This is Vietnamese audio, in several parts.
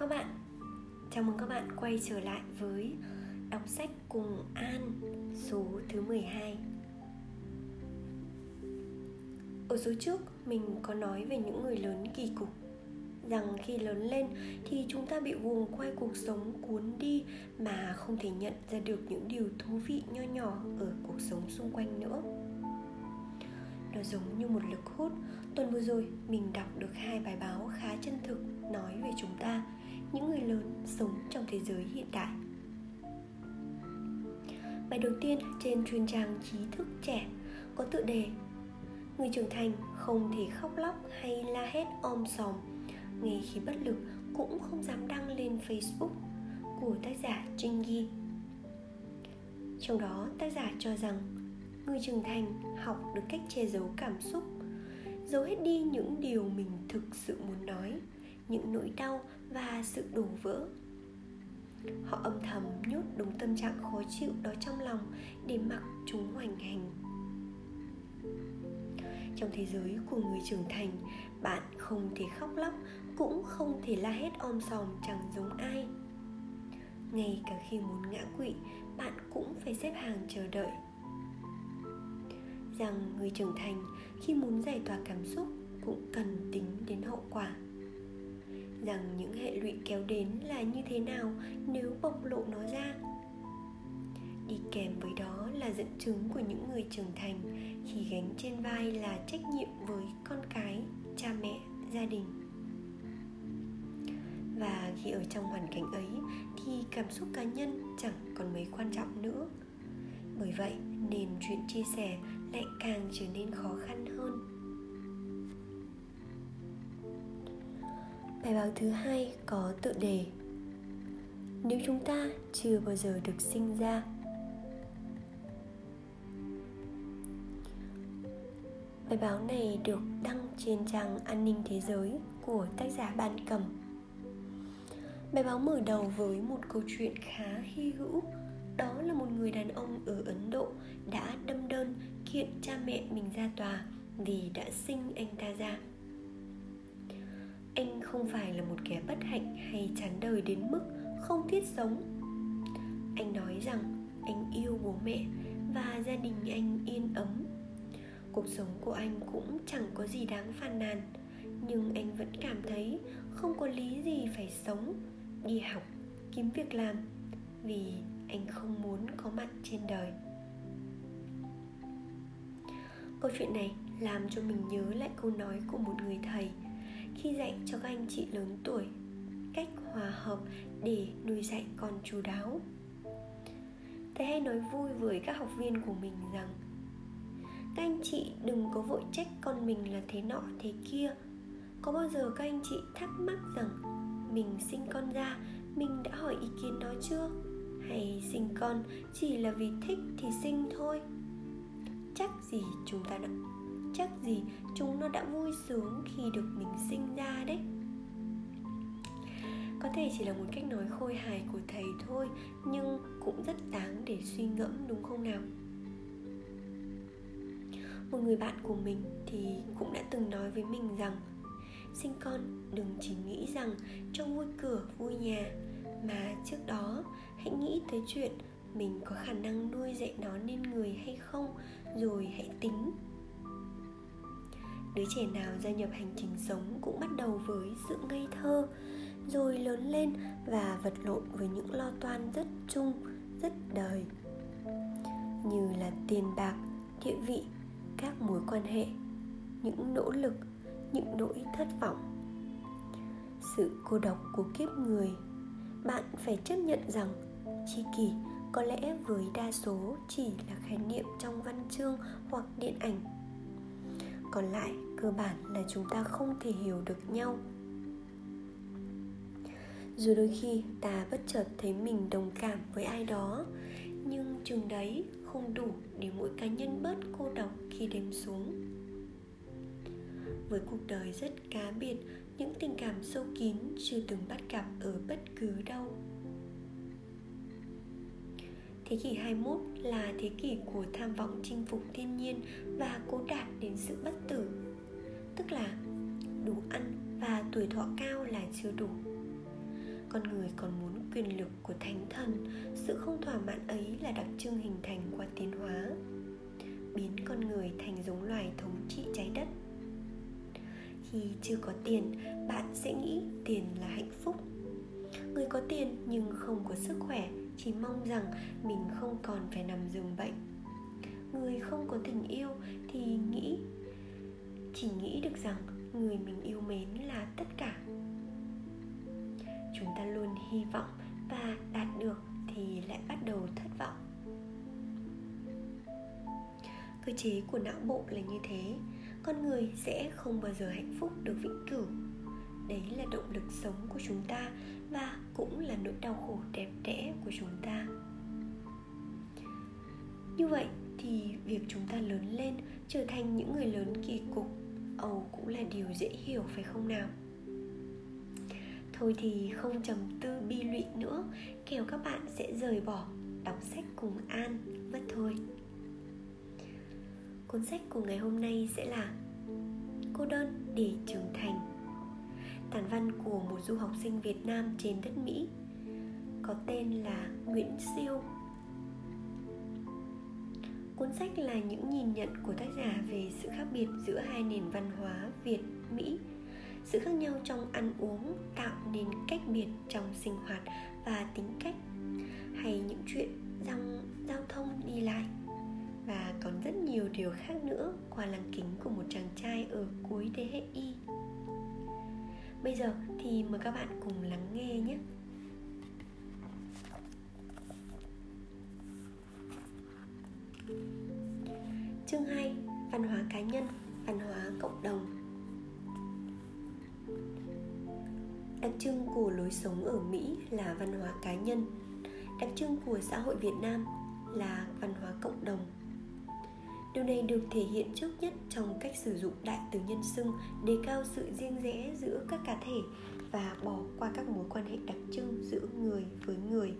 các bạn. Chào mừng các bạn quay trở lại với Đọc sách cùng An, số thứ 12 Ở số trước, mình có nói về những người lớn kỳ cục, Rằng khi lớn lên thì chúng ta bị guồng quay cuộc sống cuốn đi Mà không thể nhận ra được những điều thú vị nho nhỏ ở cuộc sống xung quanh nữa. Nó giống như một lực hút. Tuần vừa rồi, mình đọc được hai bài báo khá chân thực nói về chúng ta những người lớn sống trong thế giới hiện đại. Bài đầu tiên trên chuyên trang trí thức trẻ có tựa đề người trưởng thành không thể khóc lóc hay la hét om sòm ngay khi bất lực cũng không dám đăng lên facebook của tác giả Trinh Ghi trong đó, tác giả cho rằng người trưởng thành học được cách che giấu cảm xúc, giấu hết đi những điều mình thực sự muốn nói, những nỗi đau và sự đổ vỡ. Họ âm thầm nhốt đúng tâm trạng khó chịu đó trong lòng để mặc chúng hoành hành. Trong thế giới của người trưởng thành, bạn không thể khóc lóc, cũng không thể la hét om sòm chẳng giống ai. Ngay cả khi muốn ngã quỵ, bạn cũng phải xếp hàng chờ đợi. Rằng người trưởng thành khi muốn giải tỏa cảm xúc cũng cần tính đến hậu quả rằng những hệ lụy kéo đến là như thế nào nếu bộc lộ nó ra. Đi kèm với đó là dẫn chứng của những người trưởng thành khi gánh trên vai là trách nhiệm với con cái, cha mẹ, gia đình. Và khi ở trong hoàn cảnh ấy thì cảm xúc cá nhân chẳng còn mấy quan trọng nữa. Bởi vậy, nên chuyện chia sẻ lại càng trở nên khó khăn hơn. Bài báo thứ hai có tựa đề nếu chúng ta chưa bao giờ được sinh ra, bài báo này được đăng trên trang an ninh thế giới của tác giả ban cầm. Bài báo mở đầu với một câu chuyện khá hy hữu, đó là một người đàn ông ở ấn độ đã đâm đơn kiện cha mẹ mình ra tòa vì đã sinh anh ta ra anh không phải là một kẻ bất hạnh hay chán đời đến mức không thiết sống. Anh nói rằng anh yêu bố mẹ và gia đình anh yên ấm. Cuộc sống của anh cũng chẳng có gì đáng phàn nàn, nhưng anh vẫn cảm thấy không có lý gì phải sống, đi học, kiếm việc làm, vì anh không muốn có mặt trên đời. Câu chuyện này làm cho mình nhớ lại câu nói của một người thầy khi dạy cho các anh chị lớn tuổi cách hòa hợp để nuôi dạy con chú đáo. Thầy hay nói vui với các học viên của mình rằng, các anh chị đừng có vội trách con mình là thế nọ, thế kia. Có bao giờ các anh chị thắc mắc rằng mình sinh con ra, mình đã hỏi ý kiến nó chưa? Hay sinh con chỉ là vì thích thì sinh thôi? Chắc gì chúng ta đã chắc gì chúng nó đã vui sướng khi được mình sinh ra đấy. Có thể chỉ là một cách nói khôi hài của thầy thôi, nhưng cũng rất đáng để suy ngẫm, đúng không nào? Một người bạn của mình thì cũng đã từng nói với mình rằng, sinh con, đừng chỉ nghĩ rằng cho vui cửa, vui nhà, mà trước đó hãy nghĩ tới chuyện mình có khả năng nuôi dạy nó nên người hay không, rồi hãy tính đứa trẻ nào gia nhập hành trình sống cũng bắt đầu với sự ngây thơ, rồi lớn lên và vật lộn với những lo toan rất chung, rất đời. Như là tiền bạc, địa vị, các mối quan hệ, những nỗ lực, những nỗi thất vọng. Sự cô độc của kiếp người, bạn phải chấp nhận rằng tri kỷ có lẽ với đa số chỉ là khái niệm trong văn chương hoặc điện ảnh còn lại, cơ bản là chúng ta không thể hiểu được nhau. Dù đôi khi ta bất chợt thấy mình đồng cảm với ai đó, nhưng chừng đấy không đủ để mỗi cá nhân bớt cô độc khi đêm xuống. Với cuộc đời rất cá biệt, những tình cảm sâu kín chưa từng bắt gặp ở bất cứ đâu. Thế kỷ 21 là thế kỷ của tham vọng chinh phục thiên nhiên và cố đạt đến sự bất tử. Tức là, đủ ăn và tuổi thọ cao là chưa đủ. Con người còn muốn quyền lực của thánh thần, sự không thỏa mãn ấy là đặc trưng hình thành qua tiến hóa, biến con người thành giống loài thống trị trái đất. Khi chưa có tiền, bạn sẽ nghĩ tiền là hạnh phúc. Người có tiền nhưng không có sức khỏe chỉ mong rằng mình không còn phải nằm giường bệnh. Người không có tình yêu thì nghĩ, chỉ nghĩ được rằng người mình yêu mến là tất cả. Chúng ta luôn hy vọng và đạt được thì lại bắt đầu thất vọng. Cơ chế của não bộ là như thế, con người sẽ không bao giờ hạnh phúc được vĩnh cửu. Đấy là động lực sống của chúng ta và cũng là nỗi đau khổ đẹp đẽ của chúng ta. Như vậy thì việc chúng ta lớn lên trở thành những người lớn kỳ cục, ầu cũng là điều dễ hiểu, phải không nào? Thôi thì không trầm tư bi lụy nữa, kẻo các bạn sẽ rời bỏ đọc sách cùng an, mất thôi. Cuốn sách của ngày hôm nay sẽ là cô đơn để trưởng thành tản văn của một du học sinh Việt Nam trên đất Mỹ, có tên là Nguyễn Siêu. Cuốn sách là những nhìn nhận của tác giả về sự khác biệt giữa hai nền văn hóa Việt, Mỹ, sự khác nhau trong ăn uống, tạo nên cách biệt trong sinh hoạt và tính cách, hay những chuyện trong giao thông đi lại. Và còn rất nhiều điều khác nữa qua lăng kính của một chàng trai ở cuối thế hệ y bây giờ thì mời các bạn cùng lắng nghe nhé. Chương 2 Văn hóa cá nhân, văn hóa cộng đồng. Đặc trưng của lối sống ở Mỹ là văn hóa cá nhân. Đặc trưng của xã hội Việt Nam là văn hóa cộng đồng. Điều này được thể hiện trước nhất trong cách sử dụng đại từ nhân xưng đề cao sự riêng rẽ giữa các cá thể và bỏ qua các mối quan hệ đặc trưng giữa người với người.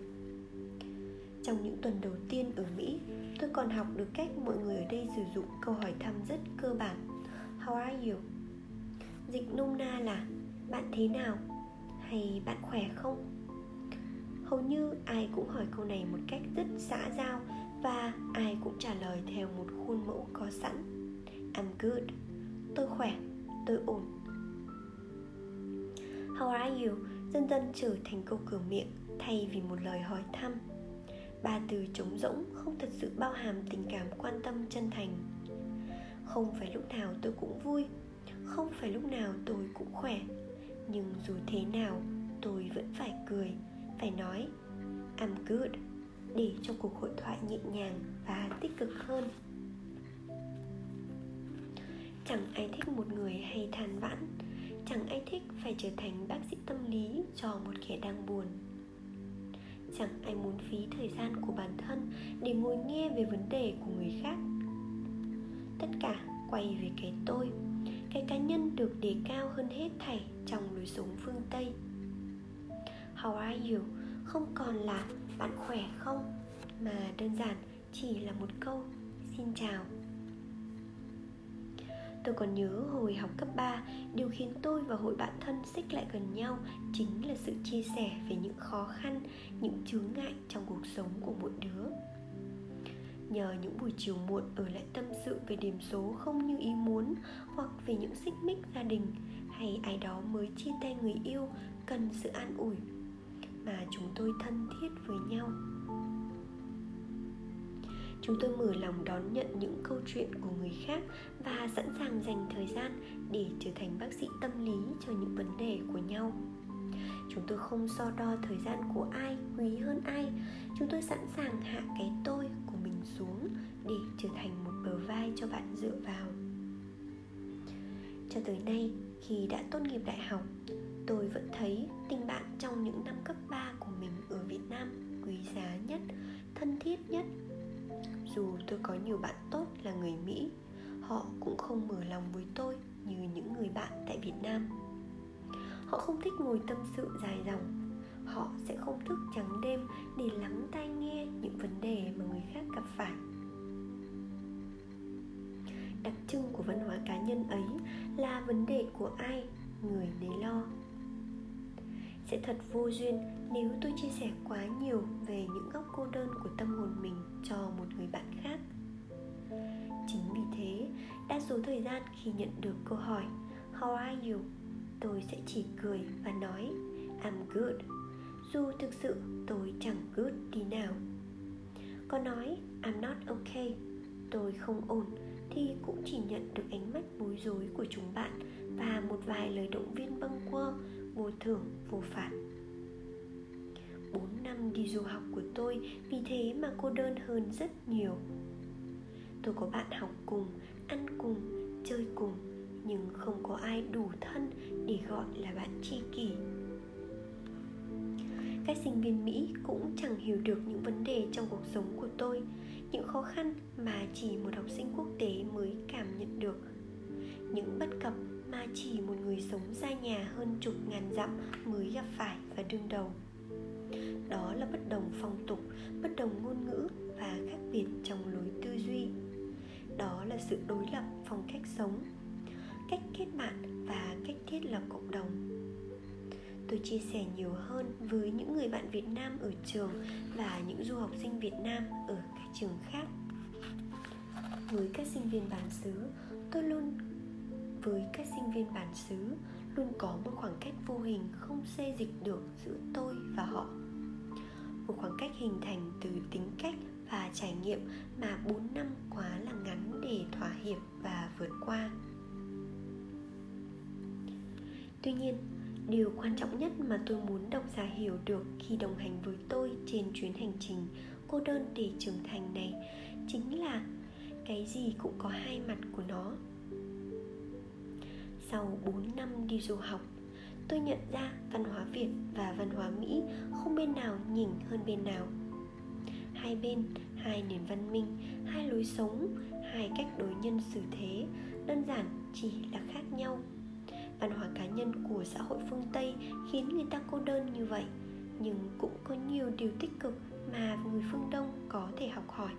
Trong những tuần đầu tiên ở Mỹ, tôi còn học được cách mọi người ở đây sử dụng câu hỏi thăm rất cơ bản How are you? Dịch nôm na là Bạn thế nào? Hay bạn khỏe không? Hầu như ai cũng hỏi câu này một cách rất xã giao và ai cũng trả lời theo một khuôn mẫu có sẵn. I'm good. Tôi khỏe, tôi ổn. How are you? Dần dần trở thành câu cửa miệng thay vì một lời hỏi thăm. Ba từ trống rỗng không thật sự bao hàm tình cảm quan tâm chân thành. Không phải lúc nào tôi cũng vui. Không phải lúc nào tôi cũng khỏe. Nhưng dù thế nào tôi vẫn phải cười phải nói I'm good để cho cuộc hội thoại nhẹ nhàng và tích cực hơn. Chẳng ai thích một người hay than vãn, chẳng ai thích phải trở thành bác sĩ tâm lý cho một kẻ đang buồn. Chẳng ai muốn phí thời gian của bản thân để ngồi nghe về vấn đề của người khác. Tất cả quay về cái tôi, cái cá nhân được đề cao hơn hết thảy trong lối sống phương tây. How are you? Không còn là bạn khỏe không? Mà đơn giản chỉ là một câu. Xin chào. Tôi còn nhớ hồi học cấp 3 Điều khiến tôi và hội bạn thân xích lại gần nhau Chính là sự chia sẻ về những khó khăn, Những chướng ngại trong cuộc sống của mỗi đứa. Nhờ những buổi chiều muộn ở lại tâm sự về điểm số không như ý muốn Hoặc về những xích mích gia đình, Hay ai đó mới chia tay người yêu Cần sự an ủi. Mà chúng tôi thân thiết với nhau. Chúng tôi mở lòng đón nhận những câu chuyện của người khác và sẵn sàng dành thời gian để trở thành bác sĩ tâm lý cho những vấn đề của nhau. Chúng tôi không so đo thời gian của ai, quý hơn ai. Chúng tôi sẵn sàng hạ cái tôi của mình xuống để trở thành một bờ vai cho bạn dựa vào. Cho tới nay, khi đã tốt nghiệp đại học tôi vẫn thấy tình bạn trong những năm cấp 3 của mình ở Việt Nam quý giá nhất, thân thiết nhất. Dù tôi có nhiều bạn tốt là người mỹ họ cũng không mở lòng với tôi như những người bạn tại việt nam. Họ không thích ngồi tâm sự dài dòng. Họ sẽ không thức trắng đêm để lắng tai nghe những vấn đề mà người khác gặp phải. Đặc trưng của văn hóa cá nhân ấy là vấn đề của ai người nấy lo sẽ thật vô duyên nếu tôi chia sẻ quá nhiều về những góc cô đơn của tâm hồn mình cho một người bạn khác. Chính vì thế, đa số thời gian khi nhận được câu hỏi, how are you? tôi sẽ chỉ cười và nói, i'm good. Dù thực sự tôi chẳng good tí nào. Có nói, i'm not okay. Tôi không ổn thì cũng chỉ nhận được ánh mắt bối rối của chúng bạn và một vài lời động viên bâng quơ vô thưởng, vô phạt. 4 năm đi du học của tôi, vì thế mà cô đơn hơn rất nhiều. Tôi có bạn học cùng, ăn cùng, chơi cùng, nhưng không có ai đủ thân để gọi là bạn tri kỷ. Các sinh viên mỹ cũng chẳng hiểu được những vấn đề trong cuộc sống của tôi, những khó khăn mà chỉ một học sinh quốc tế mới cảm nhận được. Những bất cập mà chỉ một người sống xa nhà hơn chục ngàn dặm mới gặp phải và đương đầu. Đó là bất đồng phong tục, bất đồng ngôn ngữ và khác biệt trong lối tư duy. Đó là sự đối lập phong cách sống, cách kết bạn và cách thiết lập cộng đồng. Tôi chia sẻ nhiều hơn với những người bạn việt nam ở trường và những du học sinh việt nam ở các trường khác. Với các sinh viên bản xứ, tôi luôn với các sinh viên bản xứ luôn có một khoảng cách vô hình không xê dịch được giữa tôi và họ. Một khoảng cách hình thành từ tính cách và trải nghiệm mà 4 năm quá là ngắn để thỏa hiệp và vượt qua. Tuy nhiên, điều quan trọng nhất mà tôi muốn độc giả hiểu được khi đồng hành với tôi trên chuyến hành trình cô đơn để trưởng thành này chính là cái gì cũng có hai mặt của nó sau 4 năm đi du học. Tôi nhận ra văn hóa Việt và văn hóa Mỹ không bên nào nhỉnh hơn bên nào. Hai bên, hai nền văn minh, hai lối sống, hai cách đối nhân xử thế, đơn giản chỉ là khác nhau. Văn hóa cá nhân của xã hội phương tây khiến người ta cô đơn như vậy, nhưng cũng có nhiều điều tích cực mà người phương đông có thể học hỏi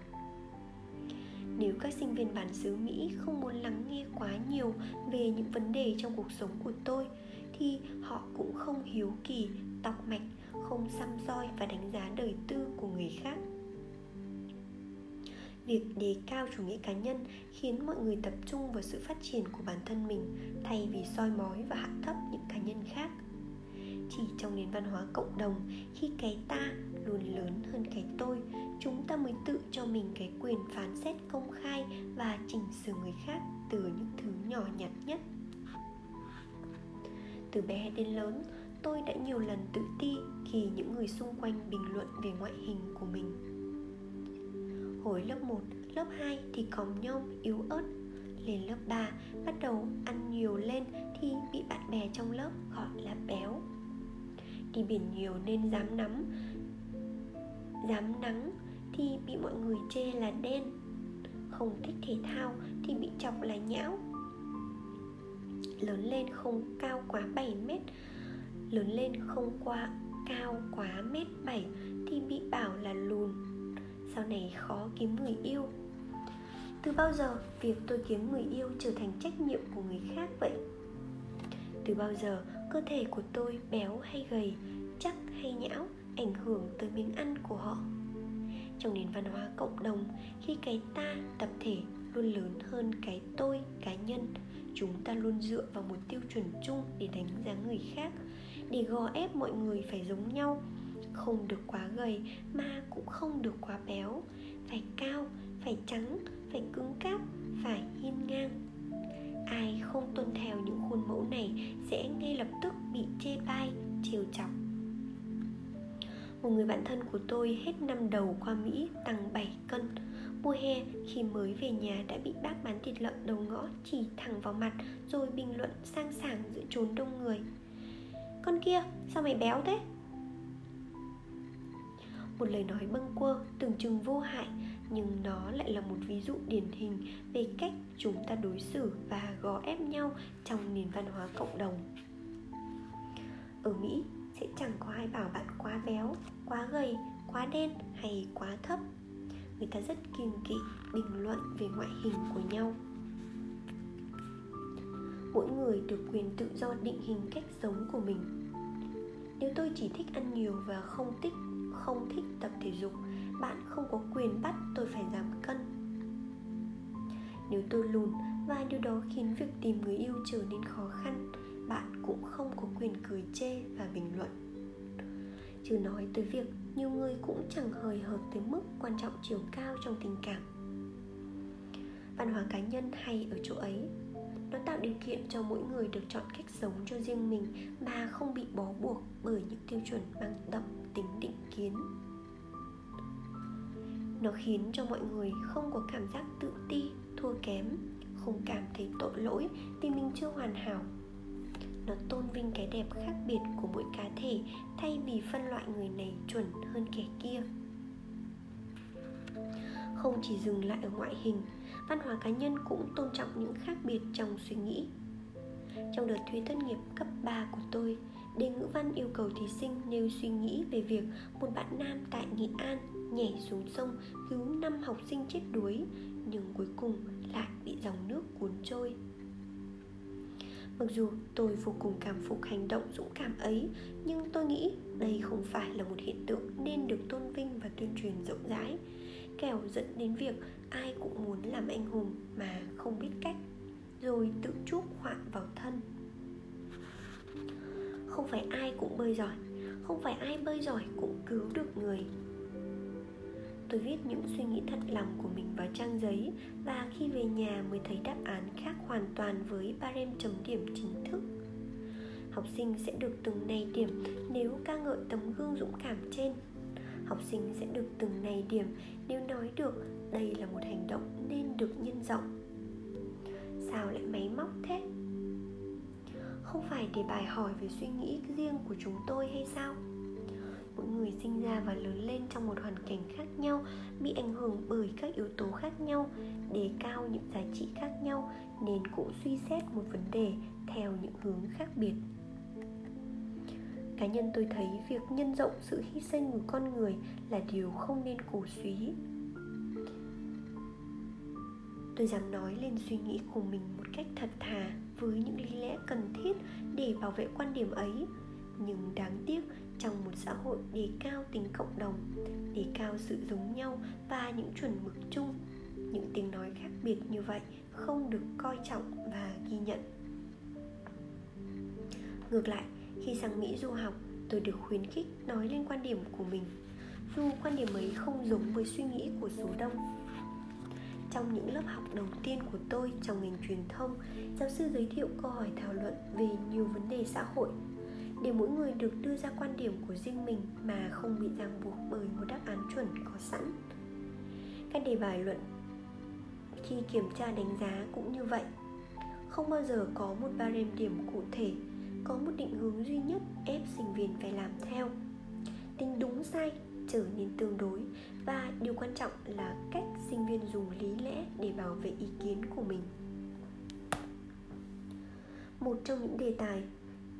nếu các sinh viên bản xứ mỹ không muốn lắng nghe quá nhiều về những vấn đề trong cuộc sống của tôi, thì họ cũng không hiếu kỳ, tọc mạch, không xăm soi và đánh giá đời tư của người khác. Việc đề cao chủ nghĩa cá nhân khiến mọi người tập trung vào sự phát triển của bản thân mình thay vì soi mói và hạ thấp những cá nhân khác. Chỉ trong nền văn hóa cộng đồng, khi cái ta luôn lớn hơn cái tôi chúng ta mới tự cho mình cái quyền phán xét công khai và chỉnh sửa người khác từ những thứ nhỏ nhặt nhất. Từ bé đến lớn tôi đã nhiều lần tự ti khi những người xung quanh bình luận về ngoại hình của mình. Hồi lớp 1, lớp 2 thì còng nhôm yếu ớt. Lên lớp 3 bắt đầu ăn nhiều lên thì bị bạn bè trong lớp gọi là béo. Đi biển nhiều nên dám nắm Dám nắng thì bị mọi người chê là đen. Không thích thể thao thì bị chọc là nhão. Lớn lên không cao quá 7 mét. Lớn lên không qua, cao quá mét 7 thì bị bảo là lùn. Sau này khó kiếm người yêu. Từ bao giờ việc tôi kiếm người yêu trở thành trách nhiệm của người khác vậy? Từ bao giờ cơ thể của tôi béo hay gầy, chắc hay nhão ảnh hưởng tới miếng ăn của họ? Trong nền văn hóa cộng đồng khi cái ta tập thể luôn lớn hơn cái tôi, cá nhân. Chúng ta luôn dựa vào một tiêu chuẩn chung để đánh giá người khác, để gò ép mọi người phải giống nhau. Không được quá gầy mà cũng không được quá béo. Phải cao, phải trắng, phải cứng cáp, phải hiên ngang. Ai không tuân theo những khuôn mẫu này sẽ ngay lập tức bị chê bai, trêu chọc một người bạn thân của tôi hết năm đầu qua Mỹ tăng 7 cân. Mùa hè khi mới về nhà đã bị bác bán thịt lợn đầu ngõ chỉ thẳng vào mặt Rồi bình luận sang sảng giữa chốn đông người. Con kia, sao mày béo thế? Một lời nói bâng quơ, tưởng chừng vô hại, nhưng nó lại là một ví dụ điển hình về cách chúng ta đối xử và gò ép nhau trong nền văn hóa cộng đồng. Ở mỹ sẽ chẳng có ai bảo bạn quá béo, quá gầy, quá đen hay quá thấp. Người ta rất kiêng kỵ, bình luận về ngoại hình của nhau. Mỗi người được quyền tự do định hình cách sống của mình. Nếu tôi chỉ thích ăn nhiều và không thích không thích tập thể dục, bạn không có quyền bắt tôi phải giảm cân. Nếu tôi lùn, và điều đó khiến việc tìm người yêu trở nên khó khăn bạn cũng không có quyền cười chê và bình luận. Chứ nói tới việc nhiều người cũng chẳng hời hợt tới mức quan trọng chiều cao trong tình cảm. Văn hóa cá nhân hay ở chỗ ấy, nó tạo điều kiện cho mỗi người được chọn cách sống cho riêng mình mà không bị bó buộc bởi những tiêu chuẩn mang đậm tính định kiến. Nó khiến cho mọi người không có cảm giác tự ti, thua kém, không cảm thấy tội lỗi vì mình chưa hoàn hảo nó tôn vinh cái đẹp khác biệt của mỗi cá thể thay vì phân loại người này chuẩn hơn kẻ kia. Không chỉ dừng lại ở ngoại hình, văn hóa cá nhân cũng tôn trọng những khác biệt trong suy nghĩ. Trong đợt thi tốt nghiệp cấp 3 của tôi, đề ngữ văn yêu cầu thí sinh nêu suy nghĩ về việc một bạn nam tại Nghệ An nhảy xuống sông cứu năm học sinh chết đuối, nhưng cuối cùng lại bị dòng nước cuốn trôi. Mặc dù tôi vô cùng cảm phục hành động dũng cảm ấy, Nhưng tôi nghĩ đây không phải là một hiện tượng nên được tôn vinh và tuyên truyền rộng rãi, Kẻo dẫn đến việc ai cũng muốn làm anh hùng mà không biết cách, Rồi tự chuốc họa vào thân. Không phải ai cũng bơi giỏi, Không phải ai bơi giỏi cũng cứu được người tôi viết những suy nghĩ thật lòng của mình vào trang giấy và khi về nhà mới thấy đáp án khác hoàn toàn với ba em chấm điểm chính thức. Học sinh sẽ được từng này điểm nếu ca ngợi tấm gương dũng cảm trên. Học sinh sẽ được từng này điểm nếu nói được đây là một hành động nên được nhân rộng. Sao lại máy móc thế? Không phải để bài hỏi về suy nghĩ riêng của chúng tôi hay sao? Người sinh ra và lớn lên trong một hoàn cảnh khác nhau, bị ảnh hưởng bởi các yếu tố khác nhau, đề cao những giá trị khác nhau, nên cũng suy xét một vấn đề theo những hướng khác biệt. Cá nhân tôi thấy việc nhân rộng sự hy sinh của con người là điều không nên cổ suý. Tôi dám nói lên suy nghĩ của mình một cách thật thà với những lý lẽ cần thiết để bảo vệ quan điểm ấy, nhưng đáng tiếc trong một xã hội đề cao tính cộng đồng, đề cao sự giống nhau và những chuẩn mực chung. Những tiếng nói khác biệt như vậy không được coi trọng và ghi nhận. Ngược lại, khi sang mỹ du học, tôi được khuyến khích nói lên quan điểm của mình, dù quan điểm ấy không giống với suy nghĩ của số đông. Trong những lớp học đầu tiên của tôi trong ngành truyền thông, giáo sư giới thiệu câu hỏi thảo luận về nhiều vấn đề xã hội để mỗi người được đưa ra quan điểm của riêng mình mà không bị ràng buộc bởi một đáp án chuẩn có sẵn. Các đề bài luận, khi kiểm tra đánh giá cũng như vậy. Không bao giờ có một barem điểm cụ thể, có một định hướng duy nhất ép sinh viên phải làm theo. Tính đúng sai trở nên tương đối và điều quan trọng là cách sinh viên dùng lý lẽ để bảo vệ ý kiến của mình. Một trong những đề tài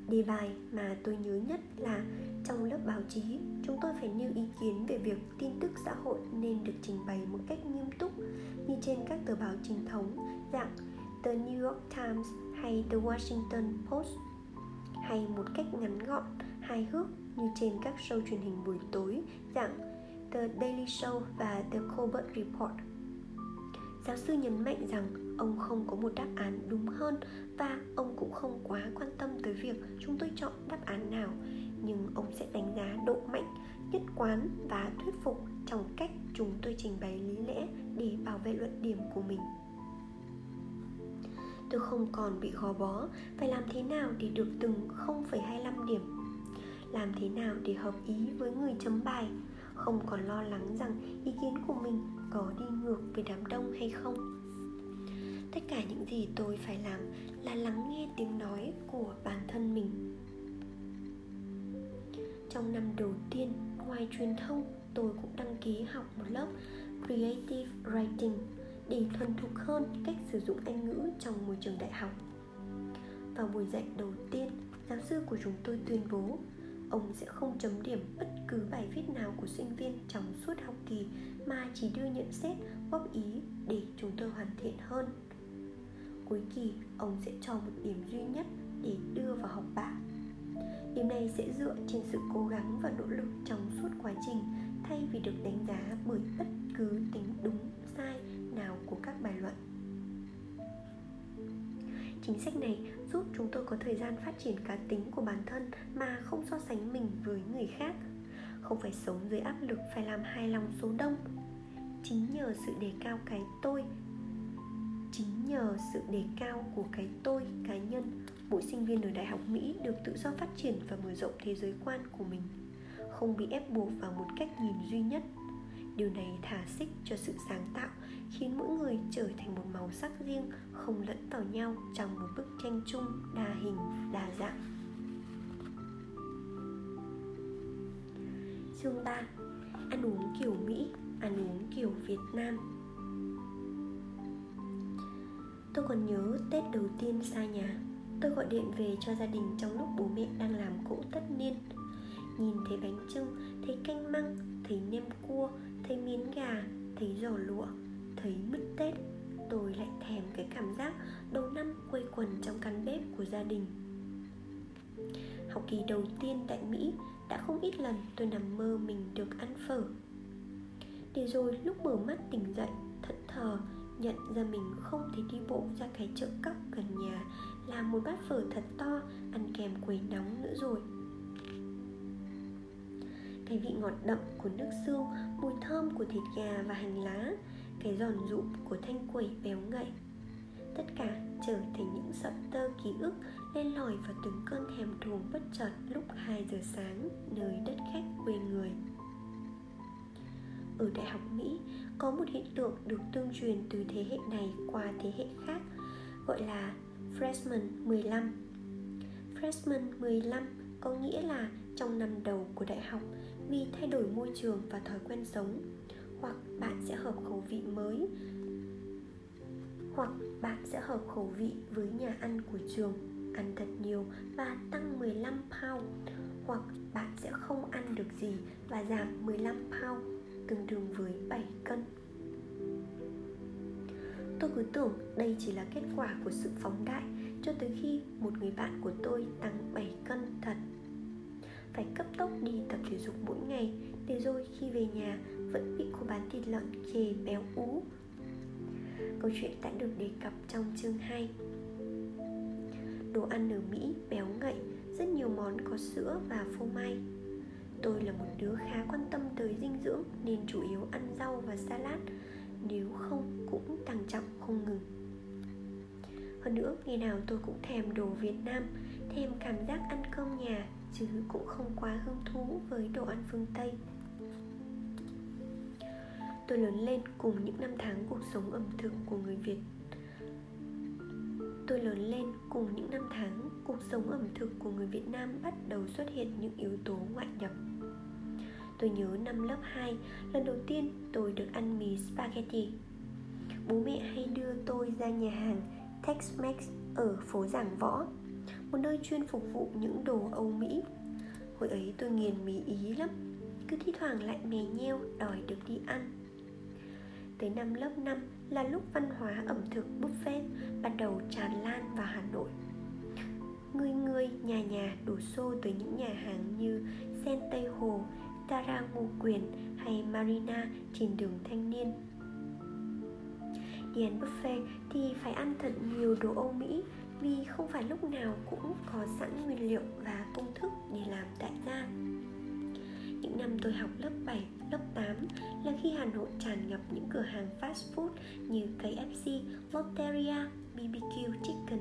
Đề bài mà tôi nhớ nhất là trong lớp báo chí chúng tôi phải nêu ý kiến về việc tin tức xã hội nên được trình bày một cách nghiêm túc như trên các tờ báo chính thống dạng The New York Times hay The Washington Post hay một cách ngắn gọn, hài hước như trên các show truyền hình buổi tối dạng The Daily Show và The Colbert Report. Giáo sư nhấn mạnh rằng ông không có một đáp án đúng hơn và ông cũng không quá quan tâm tới việc chúng tôi chọn đáp án nào nhưng ông sẽ đánh giá độ mạnh nhất quán và thuyết phục trong cách chúng tôi trình bày lý lẽ để bảo vệ luận điểm của mình. Tôi không còn bị gò bó phải làm thế nào để được từng 0,25 điểm. Làm thế nào để hợp ý với người chấm bài không còn lo lắng rằng ý kiến của mình có đi ngược với đám đông hay không. Tất cả những gì tôi phải làm là lắng nghe tiếng nói của bản thân mình. Trong năm đầu tiên, ngoài truyền thông, tôi cũng đăng ký học một lớp creative writing để thuần thục hơn cách sử dụng anh ngữ trong môi trường đại học. Vào buổi dạy đầu tiên, giáo sư của chúng tôi tuyên bố ông sẽ không chấm điểm bất cứ bài viết nào của sinh viên trong suốt học kỳ mà chỉ đưa nhận xét, góp ý để chúng tôi hoàn thiện hơn cuối kỳ, ông sẽ cho một điểm duy nhất để đưa vào học bạ. Điểm này sẽ dựa trên sự cố gắng và nỗ lực trong suốt quá trình, thay vì được đánh giá bởi bất cứ tính đúng, sai nào của các bài luận. Chính sách này giúp chúng tôi có thời gian phát triển cá tính của bản thân mà không so sánh mình với người khác. Không phải sống dưới áp lực phải làm hài lòng số đông. Chính nhờ sự đề cao cái tôi chính nhờ sự đề cao của cái tôi cá nhân mỗi sinh viên ở đại học mỹ được tự do phát triển và mở rộng thế giới quan của mình không bị ép buộc vào một cách nhìn duy nhất. Điều này thả xích cho sự sáng tạo khiến mỗi người trở thành một màu sắc riêng không lẫn vào nhau trong một bức tranh chung đa hình đa dạng. Chương 3 Ăn uống kiểu Mỹ, ăn uống kiểu Việt Nam. Tôi còn nhớ Tết đầu tiên xa nhà. Tôi gọi điện về cho gia đình trong lúc bố mẹ đang làm cỗ tất niên. Nhìn thấy bánh trưng, thấy canh măng, thấy nem cua, thấy miến gà, thấy giò lụa, thấy mứt Tết Tôi lại thèm cái cảm giác đầu năm quây quần trong căn bếp của gia đình. Học kỳ đầu tiên tại Mỹ đã không ít lần tôi nằm mơ mình được ăn phở. Để rồi lúc mở mắt tỉnh dậy thẫn thờ nhận ra mình không thể đi bộ ra cái chợ cóc gần nhà làm một bát phở thật to, ăn kèm quầy nóng nữa rồi. Cái vị ngọt đậm của nước xương, mùi thơm của thịt gà và hành lá, cái giòn rụm của thanh quẩy béo ngậy, tất cả trở thành những sợi tơ ký ức len lỏi vào từng cơn thèm thuồng bất chợt lúc 2 giờ sáng nơi đất khách quê người ở Đại học Mỹ có một hiện tượng được tương truyền từ thế hệ này qua thế hệ khác, gọi là freshman 15 freshman 15 có nghĩa là trong năm đầu của đại học, vì thay đổi môi trường và thói quen sống, hoặc bạn sẽ hợp khẩu vị mới, hoặc bạn sẽ hợp khẩu vị với nhà ăn của trường, ăn thật nhiều và tăng 15 pound, hoặc bạn sẽ không ăn được gì và giảm 15 pound tương đương với 7 cân. Tôi cứ tưởng đây chỉ là kết quả của sự phóng đại cho tới khi một người bạn của tôi tăng 7 cân thật. Phải cấp tốc đi tập thể dục mỗi ngày để rồi khi về nhà vẫn bị cô bán thịt lợn chê béo ú. Câu chuyện đã được đề cập trong chương 2 Đồ ăn ở Mỹ béo ngậy, rất nhiều món có sữa và phô mai. Tôi là một đứa khá quan tâm tới dinh dưỡng nên chủ yếu ăn rau và salad Nếu không cũng tăng trọng không ngừng. Hơn nữa, ngày nào tôi cũng thèm đồ Việt Nam Thèm cảm giác ăn cơm nhà Chứ cũng không quá hứng thú với đồ ăn phương Tây. Tôi lớn lên cùng những năm tháng cuộc sống ẩm thực của người Việt. Tôi lớn lên cùng những năm tháng cuộc sống ẩm thực của người Việt Nam bắt đầu xuất hiện những yếu tố ngoại nhập. Tôi nhớ năm lớp 2, lần đầu tiên tôi được ăn mì spaghetti. Bố mẹ hay đưa tôi ra nhà hàng Tex-Mex ở phố Giảng Võ Một nơi chuyên phục vụ những đồ Âu Mỹ. Hồi ấy tôi nghiền mì Ý lắm Cứ thi thoảng lại mè nheo đòi được đi ăn. Tới năm lớp 5 là lúc văn hóa ẩm thực buffet bắt đầu tràn lan vào Hà Nội. Người người, nhà nhà đổ xô tới những nhà hàng như Sen Tây Hồ, Tara Ngô Quyền hay Marina trên đường Thanh Niên Đi ăn buffet thì phải ăn thật nhiều đồ Âu Mỹ vì không phải lúc nào cũng có sẵn nguyên liệu và công thức để làm tại gia những năm tôi học lớp 7, lớp 8 là khi Hà Nội tràn ngập những cửa hàng fast food như KFC, Lotteria, BBQ Chicken.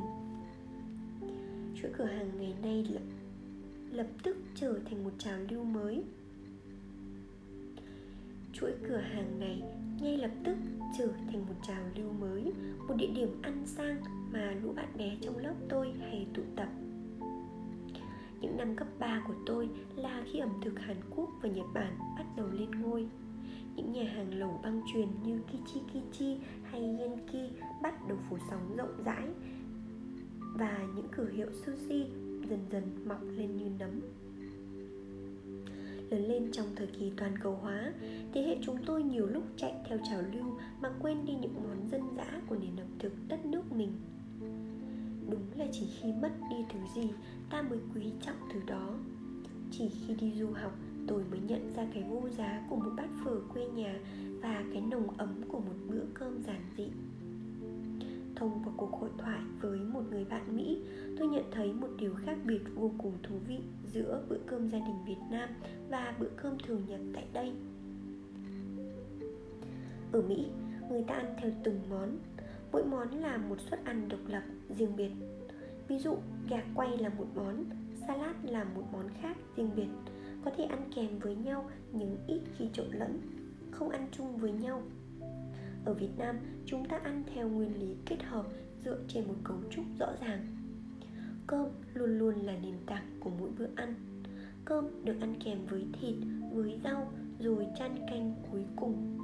Chuỗi cửa hàng ngày nay lập, lập tức trở thành một trào lưu mới. Chuỗi cửa hàng này ngay lập tức trở thành một trào lưu mới, một địa điểm ăn sang mà lũ bạn bè trong lớp tôi hay tụ tập. Những năm cấp 3 của tôi là khi ẩm thực Hàn Quốc và Nhật Bản bắt đầu lên ngôi. Những nhà hàng lẩu băng truyền như Kichi Kichi hay Yenki bắt đầu phủ sóng rộng rãi và những cửa hiệu sushi dần dần mọc lên như nấm lớn lên trong thời kỳ toàn cầu hóa. Thế hệ chúng tôi nhiều lúc chạy theo trào lưu mà quên đi những món dân dã của nền ẩm thực đất nước mình. Đúng là chỉ khi mất đi thứ gì, ta mới quý trọng thứ đó. Chỉ khi đi du học, tôi mới nhận ra cái vô giá của một bát phở quê nhà và cái nồng ấm của một bữa cơm giản dị thông qua cuộc hội thoại với một người bạn Mỹ, tôi nhận thấy một điều khác biệt vô cùng thú vị giữa bữa cơm gia đình Việt Nam và bữa cơm thường nhật tại đây. Ở Mỹ, người ta ăn theo từng món, mỗi món là một suất ăn độc lập, riêng biệt. Ví dụ, gà quay là một món, salad là một món khác, riêng biệt. Có thể ăn kèm với nhau nhưng ít khi trộn lẫn, không ăn chung với nhau ở Việt Nam, chúng ta ăn theo nguyên lý kết hợp dựa trên một cấu trúc rõ ràng. Cơm luôn luôn là nền tảng của mỗi bữa ăn. Cơm được ăn kèm với thịt, với rau, rồi chan canh cuối cùng.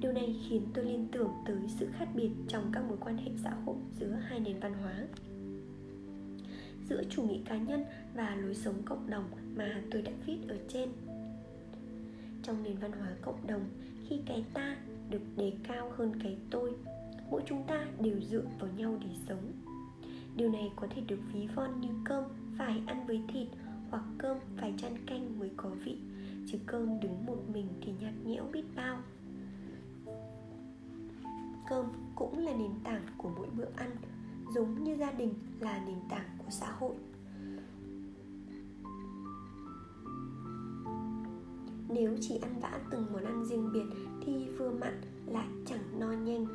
Điều này khiến tôi liên tưởng tới sự khác biệt trong các mối quan hệ xã hội giữa hai nền văn hóa giữa chủ nghĩa cá nhân và lối sống cộng đồng mà tôi đã viết ở trên trong nền văn hóa cộng đồng khi cái ta được đề cao hơn cái tôi. Mỗi chúng ta đều dựa vào nhau để sống. Điều này có thể được ví von như cơm phải ăn với thịt hoặc cơm phải chan canh mới có vị, chứ cơm đứng một mình thì nhạt nhẽo biết bao. Cơm cũng là nền tảng của mỗi bữa ăn, giống như gia đình là nền tảng của xã hội. Nếu chỉ ăn vã từng món ăn riêng biệt thì vừa mặn lại chẳng no nhanh.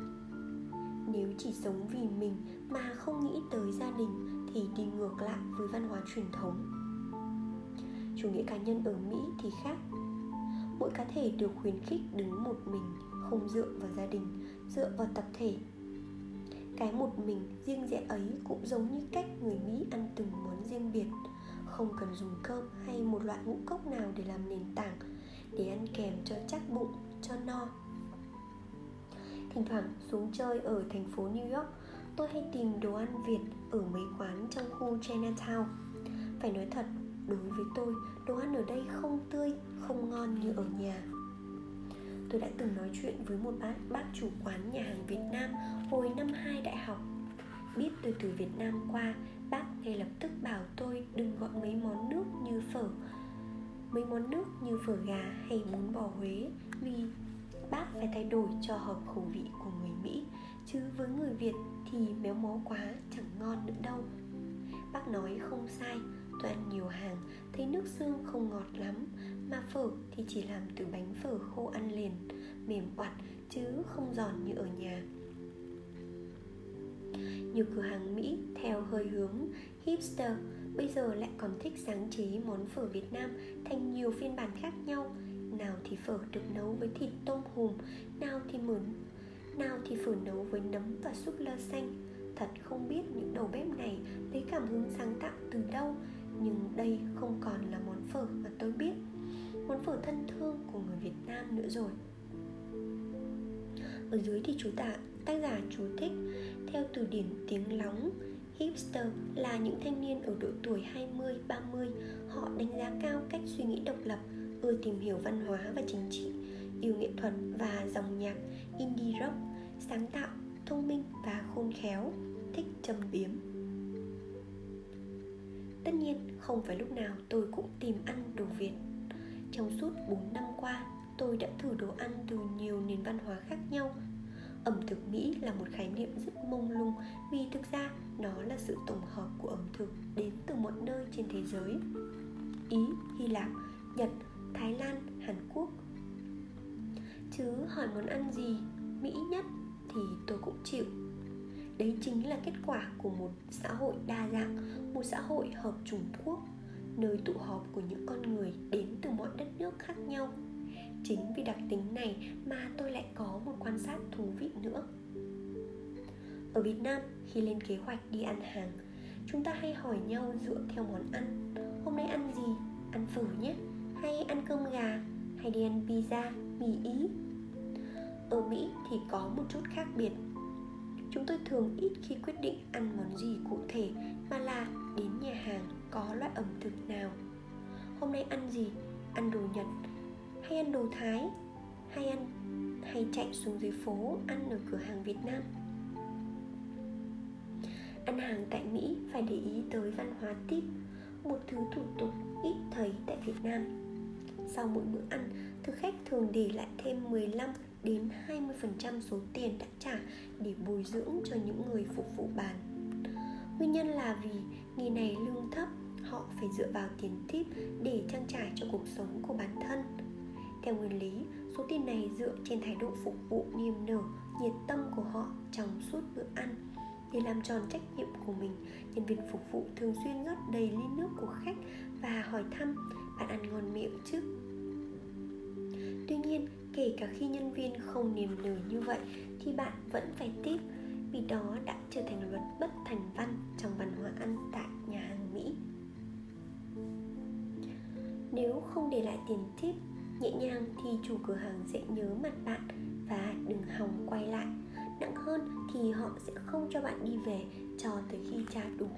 Nếu chỉ sống vì mình mà không nghĩ tới gia đình thì đi ngược lại với văn hóa truyền thống. Chủ nghĩa cá nhân ở mỹ thì khác. Mỗi cá thể được khuyến khích đứng một mình, không dựa vào gia đình, dựa vào tập thể. Cái một mình riêng rẽ ấy cũng giống như cách người mỹ ăn từng món riêng biệt, không cần dùng cơm hay một loại ngũ cốc nào để làm nền tảng, để ăn kèm cho chắc bụng cho no. Thỉnh thoảng xuống chơi ở thành phố new york, tôi hay tìm đồ ăn việt ở mấy quán trong khu chinatown. Phải nói thật, đối với tôi, đồ ăn ở đây không tươi, không ngon như ở nhà. Tôi đã từng nói chuyện với một bác bác chủ quán nhà hàng việt nam hồi năm 2 đại học. Biết tôi từ việt nam qua, bác ngay lập tức bảo tôi đừng gọi mấy món nước như phở mấy món nước như phở gà hay bún bò Huế vì bác phải thay đổi cho hợp khẩu vị của người Mỹ, chứ với người Việt thì méo mó quá, chẳng ngon nữa đâu. Bác nói không sai Tôi ăn nhiều hàng, Thấy nước xương không ngọt lắm, Mà phở thì chỉ làm từ bánh phở khô ăn liền, Mềm oặt chứ không giòn như ở nhà. Nhiều cửa hàng Mỹ theo hơi hướng hipster bây giờ lại còn thích sáng chế món phở Việt Nam thành nhiều phiên bản khác nhau. Nào thì phở được nấu với thịt tôm hùm, nào thì mướn nào thì phở nấu với nấm và súp lơ xanh. Thật không biết những đầu bếp này lấy cảm hứng sáng tạo từ đâu, nhưng đây không còn là món phở mà tôi biết. Món phở thân thương của người việt nam nữa rồi. Ở dưới thì chú tạ tác giả chú thích, theo từ điển tiếng lóng Hipster là những thanh niên ở độ tuổi 20, 30 Họ đánh giá cao cách suy nghĩ độc lập Ưa tìm hiểu văn hóa và chính trị Yêu nghệ thuật và dòng nhạc Indie rock Sáng tạo, thông minh và khôn khéo Thích trầm biếm. Tất nhiên không phải lúc nào tôi cũng tìm ăn đồ Việt. Trong suốt 4 năm qua Tôi đã thử đồ ăn từ nhiều nền văn hóa khác nhau ẩm thực mỹ là một khái niệm rất mông lung vì thực ra nó là sự tổng hợp của ẩm thực đến từ mọi nơi trên thế giới. Ý, hy lạp, nhật, thái lan, hàn quốc. Chứ hỏi món ăn gì mỹ nhất thì tôi cũng chịu. Đấy chính là kết quả của một xã hội đa dạng, một xã hội hợp chủng quốc, nơi tụ họp của những con người đến từ mọi đất nước khác nhau chính vì đặc tính này mà tôi lại có một quan sát thú vị nữa. Ở việt nam, khi lên kế hoạch đi ăn hàng, chúng ta hay hỏi nhau dựa theo món ăn. Hôm nay ăn gì? Ăn phở nhé, hay ăn cơm gà, hay đi ăn pizza, mì ý? Ở mỹ thì có một chút khác biệt. Chúng tôi thường ít khi quyết định ăn món gì cụ thể, mà là đến nhà hàng có loại ẩm thực nào. Hôm nay ăn gì? Ăn đồ nhật hay ăn đồ thái hay ăn hay chạy xuống dưới phố ăn ở cửa hàng việt nam Ăn hàng tại Mỹ phải để ý tới văn hóa tip, một thứ thủ tục ít thấy tại Việt Nam. Sau mỗi bữa ăn, thực khách thường để lại thêm 15 đến 20% số tiền đã trả để bồi dưỡng cho những người phục vụ bàn. Nguyên nhân là vì nghề này lương thấp, họ phải dựa vào tiền tip để trang trải cho cuộc sống của bản thân. Theo nguyên lý, số tiền này dựa trên thái độ phục vụ niềm nở, nhiệt tâm của họ trong suốt bữa ăn. Để làm tròn trách nhiệm của mình, nhân viên phục vụ thường xuyên rót đầy ly nước của khách và hỏi thăm bạn ăn ngon miệng chứ. Tuy nhiên, kể cả khi nhân viên không niềm nở như vậy thì bạn vẫn phải tiếp vì đó đã trở thành luật bất thành văn trong văn hóa ăn tại nhà hàng Mỹ. Nếu không để lại tiền tip nhẹ nhàng thì chủ cửa hàng sẽ nhớ mặt bạn và đừng hòng quay lại. Nặng hơn thì họ sẽ không cho bạn đi về cho tới khi trả đủ.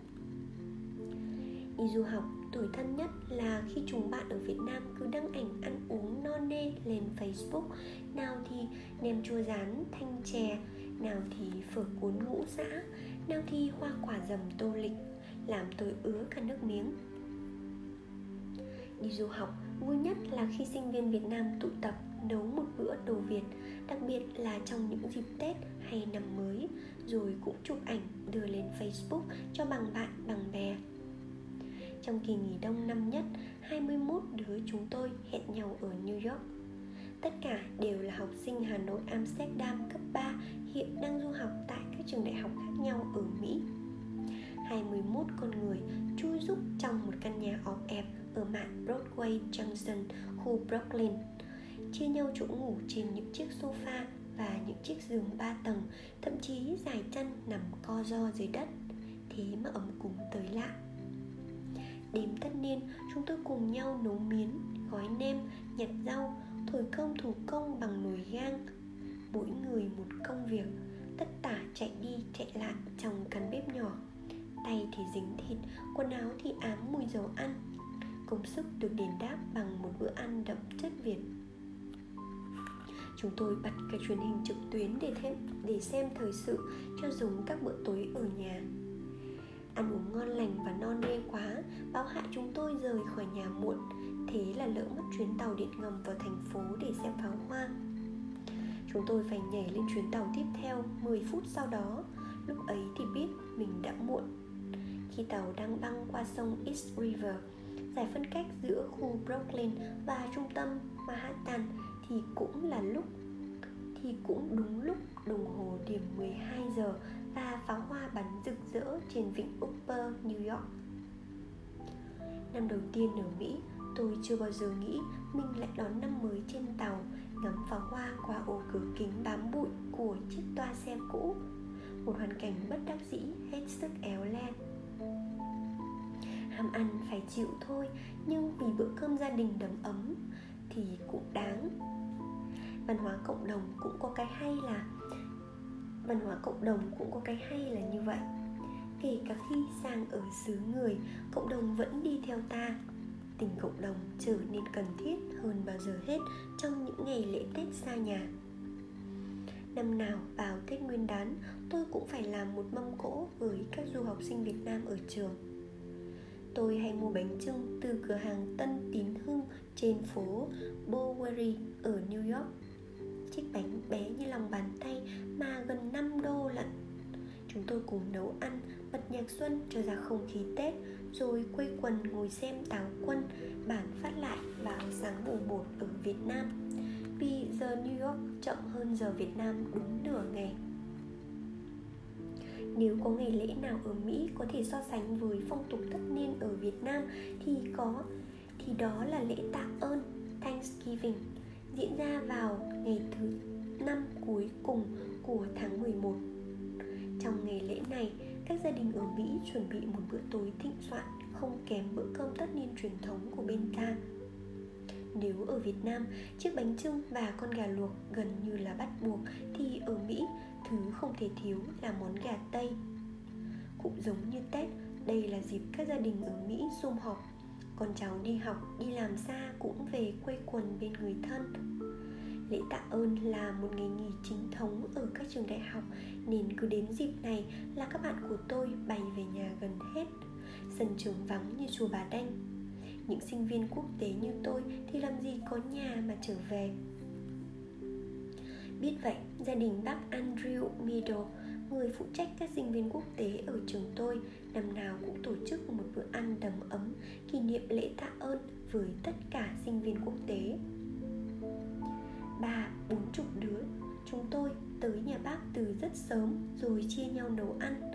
Đi du học tuổi thân nhất là khi chúng bạn ở Việt Nam cứ đăng ảnh ăn uống no nê lên Facebook Nào thì nem chua rán, thanh chè, Nào thì phở cuốn ngũ xã Nào thì hoa quả dầm tô lịch, Làm tôi ứa cả nước miếng Đi du học vui nhất là khi sinh viên Việt Nam tụ tập, nấu một bữa đồ Việt, Đặc biệt là trong những dịp Tết hay năm mới, Rồi cũng chụp ảnh, đưa lên Facebook cho bằng bạn, bằng bè. Trong kỳ nghỉ đông năm nhất 21 đứa chúng tôi hẹn nhau ở New York. Tất cả đều là học sinh Hà Nội Amsterdam cấp 3 Hiện đang du học tại các trường đại học khác nhau ở Mỹ. 21 con người chui rúc trong một căn nhà ọp ẹp ở mạng Broadway Junction, khu Brooklyn. Chia nhau chỗ ngủ trên những chiếc sofa và những chiếc giường ba tầng Thậm chí dài chân nằm co ro dưới đất. Thế mà ấm cúng tới lạ. Đêm tất niên chúng tôi cùng nhau nấu miến, gói nem, nhặt rau, thổi công thủ công bằng nồi gang. Mỗi người một công việc, tất tả chạy đi chạy lại trong căn bếp nhỏ. Tay thì dính thịt, quần áo thì ám mùi dầu ăn. Công sức được đền đáp bằng một bữa ăn đậm chất Việt. Chúng tôi bật cái truyền hình trực tuyến để thêm, để xem thời sự cho dùng các bữa tối ở nhà. Ăn uống ngon lành và non nê quá Báo hại chúng tôi rời khỏi nhà muộn. Thế là lỡ mất chuyến tàu điện ngầm vào thành phố để xem pháo hoa. Chúng tôi phải nhảy lên chuyến tàu tiếp theo 10 phút sau đó. Lúc ấy thì biết mình đã muộn. Khi tàu đang băng qua sông East River Giải phân cách giữa khu Brooklyn và trung tâm Manhattan Thì cũng là lúc Thì cũng đúng lúc đồng hồ điểm 12 giờ và pháo hoa bắn rực rỡ trên vịnh Upper New York. Năm đầu tiên ở Mỹ, tôi chưa bao giờ nghĩ mình lại đón năm mới trên tàu ngắm pháo hoa qua ô cửa kính bám bụi của chiếc toa xe cũ một hoàn cảnh bất đắc dĩ hết sức éo le ham ăn phải chịu thôi, nhưng vì bữa cơm gia đình đầm ấm thì cũng đáng. Văn hóa cộng đồng cũng có cái hay là, văn hóa cộng đồng cũng có cái hay là như vậy. Kể cả khi sang ở xứ người, cộng đồng vẫn đi theo ta. Tình cộng đồng trở nên cần thiết hơn bao giờ hết trong những ngày lễ tết xa nhà. Năm nào vào tết nguyên đán, tôi cũng phải làm một mâm cỗ với các du học sinh việt nam ở trường tôi hay mua bánh trưng từ cửa hàng tân tín hưng trên phố bowery ở new york. Chiếc bánh bé như lòng bàn tay mà gần 5 đô lận. Chúng tôi cùng nấu ăn, bật nhạc xuân cho ra không khí Tết Rồi quây quần ngồi xem táo quân bản phát lại vào sáng mùng 1 ở Việt Nam. Vì giờ New York chậm hơn giờ Việt Nam đúng nửa ngày nếu có ngày lễ nào ở Mỹ có thể so sánh với phong tục tất niên ở Việt Nam thì có thì đó là lễ tạ ơn Thanksgiving diễn ra vào ngày thứ năm cuối cùng của tháng 11. Trong ngày lễ này, các gia đình ở Mỹ chuẩn bị một bữa tối thịnh soạn không kém bữa cơm tất niên truyền thống của bên ta. Nếu ở Việt Nam, chiếc bánh trưng và con gà luộc gần như là bắt buộc thì ở Mỹ, thứ không thể thiếu là món gà Tây. Cũng giống như Tết, đây là dịp các gia đình ở Mỹ sum họp. Con cháu đi học đi làm xa cũng về quây quần bên người thân. Lễ tạ ơn là một ngày nghỉ chính thống ở các trường đại học Nên cứ đến dịp này là các bạn của tôi bay về nhà gần hết. Sân trường vắng như chùa Bà Đanh. Những sinh viên quốc tế như tôi thì làm gì có nhà mà trở về. Biết vậy, gia đình bác Andrew Middle, người phụ trách các sinh viên quốc tế ở trường tôi năm nào cũng tổ chức một bữa ăn đầm ấm kỷ niệm lễ tạ ơn với tất cả sinh viên quốc tế. Ba bốn chục đứa chúng tôi tới nhà bác từ rất sớm rồi chia nhau nấu ăn.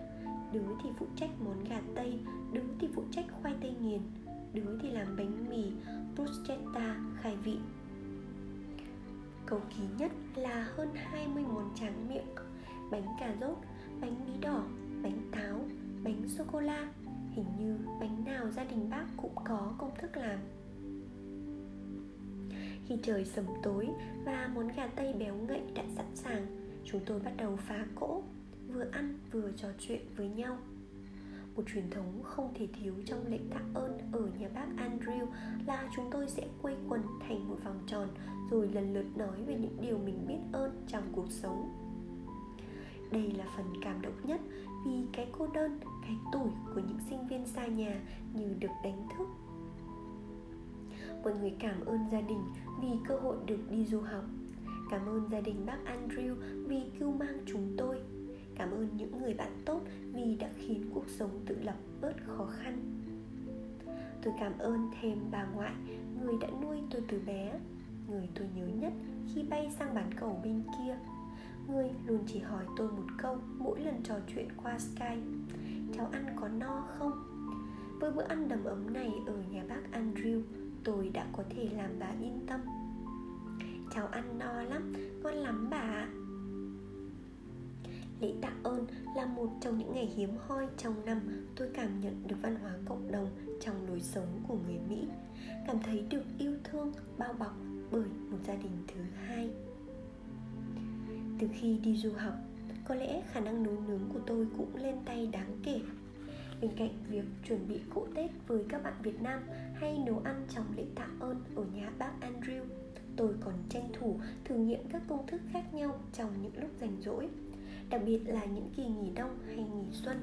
Đứa thì phụ trách món gà tây đứa thì phụ trách khoai tây nghiền đứa thì làm bánh mì bruschetta khai vị cầu kỳ nhất là hơn 20 món tráng miệng bánh cà rốt, bánh bí đỏ, bánh táo, bánh sô-cô-la. Hình như bánh nào gia đình bác cũng có công thức làm. Khi trời sầm tối và món gà tây béo ngậy đã sẵn sàng Chúng tôi bắt đầu phá cỗ Vừa ăn vừa trò chuyện với nhau. Một truyền thống không thể thiếu trong lễ tạ ơn ở nhà bác Andrew là chúng tôi sẽ quây quần thành một vòng tròn rồi lần lượt nói về những điều mình biết ơn trong cuộc sống. Đây là phần cảm động nhất vì cái cô đơn, cái tuổi của những sinh viên xa nhà như được đánh thức. Mọi người cảm ơn gia đình vì cơ hội được đi du học. Cảm ơn gia đình bác andrew vì cứu mang chúng tôi. Cảm ơn những người bạn tốt vì đã khiến cuộc sống tự lập bớt khó khăn. Tôi cảm ơn thêm bà ngoại, người đã nuôi tôi từ bé người tôi nhớ nhất khi bay sang bán cầu bên kia. Người luôn chỉ hỏi tôi một câu mỗi lần trò chuyện qua Skype. Cháu ăn có no không? Với bữa ăn đầm ấm này ở nhà bác Andrew Tôi đã có thể làm bà yên tâm. Cháu ăn no lắm, ngon lắm bà ạ. Lễ tạ ơn là một trong những ngày hiếm hoi trong năm tôi cảm nhận được văn hóa cộng đồng trong lối sống của người Mỹ. Cảm thấy được yêu thương, bao bọc bởi một gia đình thứ hai. Từ khi đi du học, có lẽ khả năng nấu nướng của tôi cũng lên tay đáng kể. Bên cạnh việc chuẩn bị cỗ tết với các bạn việt nam hay nấu ăn trong lễ tạ ơn ở nhà bác andrew, tôi còn tranh thủ thử nghiệm các công thức khác nhau trong những lúc rảnh rỗi, đặc biệt là những kỳ nghỉ đông hay nghỉ xuân.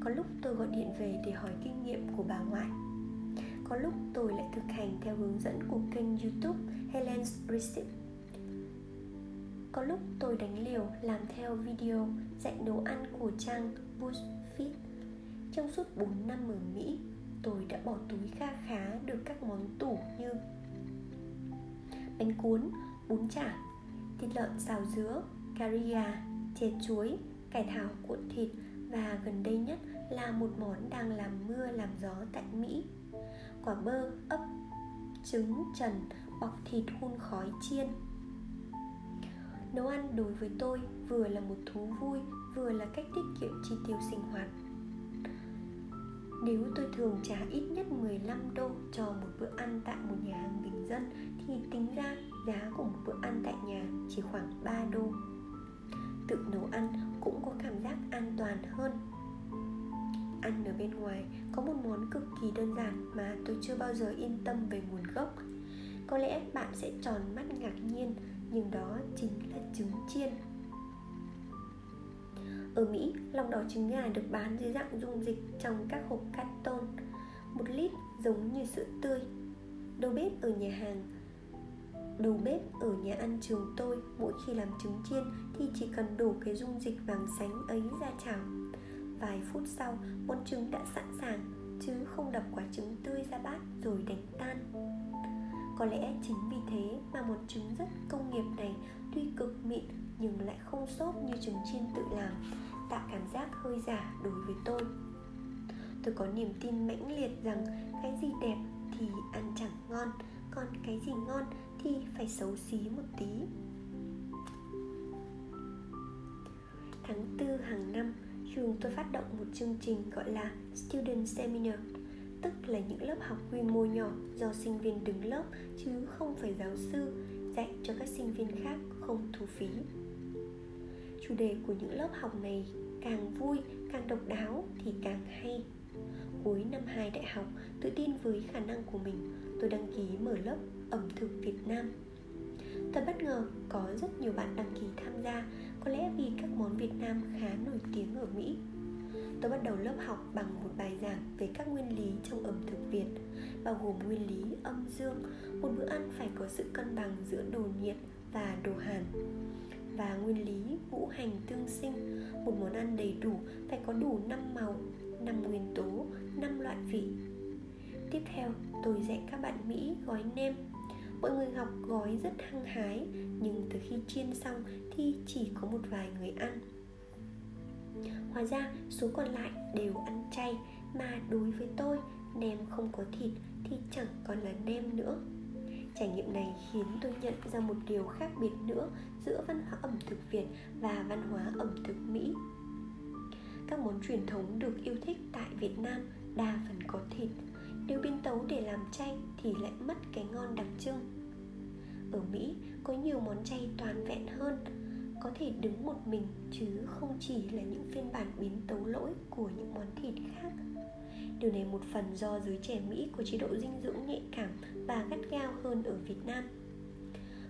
Có lúc tôi gọi điện về để hỏi kinh nghiệm của bà ngoại có lúc tôi lại thực hành theo hướng dẫn của kênh youtube Helen's Recipe có lúc tôi đánh liều làm theo video dạy nấu ăn của trang BuzzFeed. Trong suốt 4 năm ở Mỹ, tôi đã bỏ túi kha khá được các món tủ như Bánh cuốn, bún chả, thịt lợn xào dứa, cà ria, chè chuối, cải thảo cuộn thịt và gần đây nhất là một món đang làm mưa làm gió tại Mỹ. Quả bơ, ấp, trứng trần, bọc thịt hun khói chiên. Nấu ăn đối với tôi vừa là một thú vui Vừa là cách tiết kiệm chi tiêu sinh hoạt. Nếu tôi thường trả ít nhất 15 đô cho một bữa ăn tại một nhà hàng bình dân Thì tính ra giá của một bữa ăn tại nhà chỉ khoảng 3 đô. Tự nấu ăn cũng có cảm giác an toàn hơn. Ăn ở bên ngoài có một món cực kỳ đơn giản mà tôi chưa bao giờ yên tâm về nguồn gốc. Có lẽ bạn sẽ tròn mắt ngạc nhiên nhưng đó chính là trứng chiên. Ở Mỹ, lòng đỏ trứng gà được bán dưới dạng dung dịch trong các hộp cắt tôn Một lít giống như sữa tươi. Đầu bếp ở nhà hàng Đầu bếp ở nhà ăn trường tôi Mỗi khi làm trứng chiên Thì chỉ cần đổ cái dung dịch vàng sánh ấy ra chảo. Vài phút sau Món trứng đã sẵn sàng, Chứ không đập quả trứng tươi ra bát Rồi đánh tan. Có lẽ chính vì thế mà một trứng rất công nghiệp này tuy cực mịn nhưng lại không xốp như trứng chiên tự làm, tạo cảm giác hơi giả đối với tôi. Tôi có niềm tin mãnh liệt rằng cái gì đẹp thì ăn chẳng ngon, còn cái gì ngon thì phải xấu xí một tí. Tháng tư hàng năm trường tôi phát động một chương trình gọi là Student Seminar, tức là những lớp học quy mô nhỏ do sinh viên đứng lớp chứ không phải giáo sư dạy cho các sinh viên khác không thu phí. Chủ đề của những lớp học này càng vui, càng độc đáo thì càng hay. Cuối năm 2 đại học, tự tin với khả năng của mình, tôi đăng ký mở lớp ẩm thực việt nam. Thật bất ngờ, có rất nhiều bạn đăng ký tham gia có lẽ vì các món Việt Nam khá nổi tiếng ở Mỹ. Tôi bắt đầu lớp học bằng một bài giảng về các nguyên lý trong ẩm thực Việt, Bao gồm nguyên lý âm dương, Một bữa ăn phải có sự cân bằng giữa đồ nhiệt và đồ hàn, và nguyên lý ngũ hành tương sinh, một món ăn đầy đủ phải có đủ 5 màu 5 nguyên tố 5 loại vị. Tiếp theo, tôi dạy các bạn Mỹ gói nem. Mọi người học gói rất hăng hái, nhưng từ khi chiên xong thì chỉ có một vài người ăn Hóa ra số còn lại đều ăn chay Mà đối với tôi nem không có thịt thì chẳng còn là nem nữa Trải nghiệm này khiến tôi nhận ra một điều khác biệt nữa giữa văn hóa ẩm thực Việt và văn hóa ẩm thực Mỹ. Các món truyền thống được yêu thích tại Việt Nam đa phần có thịt, nếu biến tấu để làm chay thì lại mất cái ngon đặc trưng. Ở Mỹ có nhiều món chay toàn vẹn hơn, có thể đứng một mình chứ không chỉ là những phiên bản biến tấu lỗi của những món thịt khác Điều này một phần do giới trẻ Mỹ có chế độ dinh dưỡng nhạy cảm và gắt gao hơn ở Việt Nam.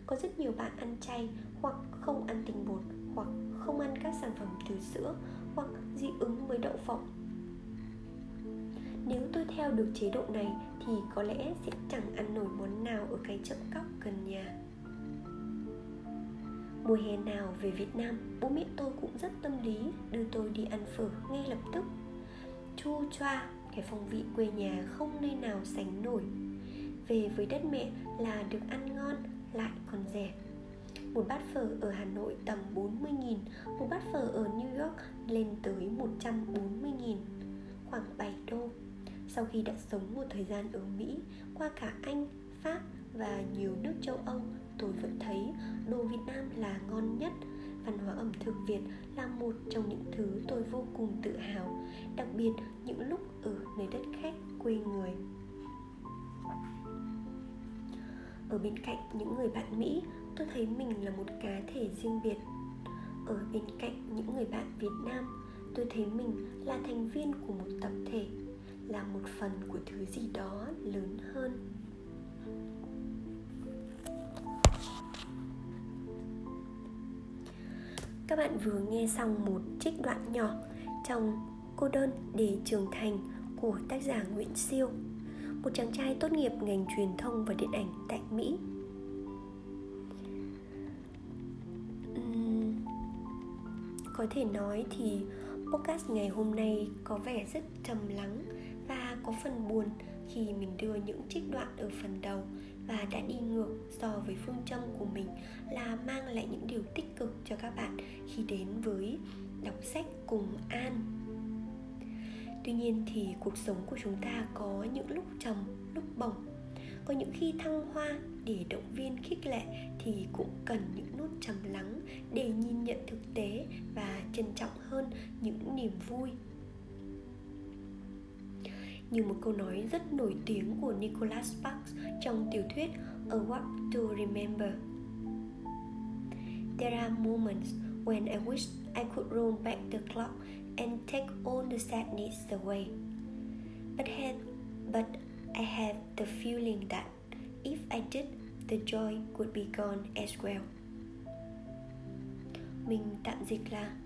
Có rất nhiều bạn ăn chay hoặc không ăn tinh bột, hoặc không ăn các sản phẩm từ sữa hoặc dị ứng với đậu phộng. Nếu tôi theo được chế độ này thì có lẽ sẽ chẳng ăn nổi món nào ở cái chợ cóc gần nhà. Mùa hè nào về Việt Nam, bố mẹ tôi cũng rất tâm lý đưa tôi đi ăn phở ngay lập tức. Chu choa cái phong vị quê nhà không nơi nào sánh nổi. Về với đất mẹ là được ăn ngon lại còn rẻ. Một bát phở ở Hà Nội tầm 40.000 Một bát phở ở New York lên tới 140.000 Khoảng 7 đô. Sau khi đã sống một thời gian ở Mỹ Qua cả Anh, Pháp và nhiều nước châu Âu Tôi vẫn thấy đồ Việt Nam là ngon nhất văn hóa ẩm thực Việt là một trong những thứ tôi vô cùng tự hào, đặc biệt những lúc ở nơi đất khách quê người. Ở bên cạnh những người bạn Mỹ, tôi thấy mình là một cá thể riêng biệt. Ở bên cạnh những người bạn Việt Nam, tôi thấy mình là thành viên của một tập thể, là một phần của thứ gì đó lớn hơn. Các bạn vừa nghe xong một trích đoạn nhỏ trong cô đơn để trưởng thành của tác giả Nguyễn Siêu Một chàng trai tốt nghiệp ngành truyền thông và điện ảnh tại Mỹ. Uhm, Có thể nói thì podcast ngày hôm nay có vẻ rất trầm lắng và có phần buồn khi mình đưa những trích đoạn ở phần đầu và đã đi ngược so với phương châm của mình là mang lại những điều tích cực cho các bạn khi đến với đọc sách cùng an. Tuy nhiên thì cuộc sống của chúng ta có những lúc trầm, lúc bổng. Có những khi thăng hoa để động viên khích lệ thì cũng cần những nốt trầm lắng để nhìn nhận thực tế và trân trọng hơn những niềm vui như một câu nói rất nổi tiếng của Nicholas Sparks trong tiểu thuyết A Walk to Remember. There are moments when I wish I could roll back the clock and take all the sadness away. But have, but I have the feeling that if I did, the joy would be gone as well. Mình tạm dịch là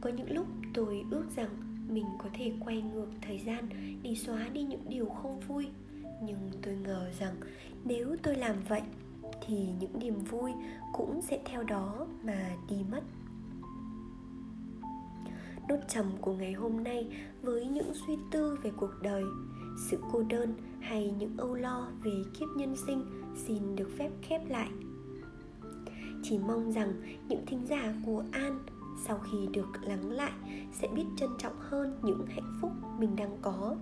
Có những lúc tôi ước rằng mình có thể quay ngược thời gian để xóa đi những điều không vui. Nhưng tôi ngờ rằng nếu tôi làm vậy, thì những niềm vui cũng sẽ theo đó mà đi mất. Nốt trầm của ngày hôm nay với những suy tư về cuộc đời, sự cô đơn hay những âu lo về kiếp nhân sinh xin được phép khép lại. Chỉ mong rằng những thính giả của an sau khi được lắng lại, sẽ biết trân trọng hơn những hạnh phúc mình đang có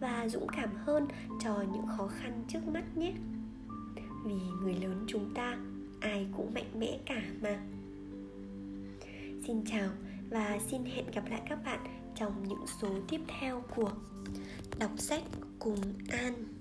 và dũng cảm hơn cho những khó khăn trước mắt nhé. Vì người lớn chúng ta, ai cũng mạnh mẽ cả mà. Xin chào và xin hẹn gặp lại các bạn trong những số tiếp theo của đọc sách cùng an.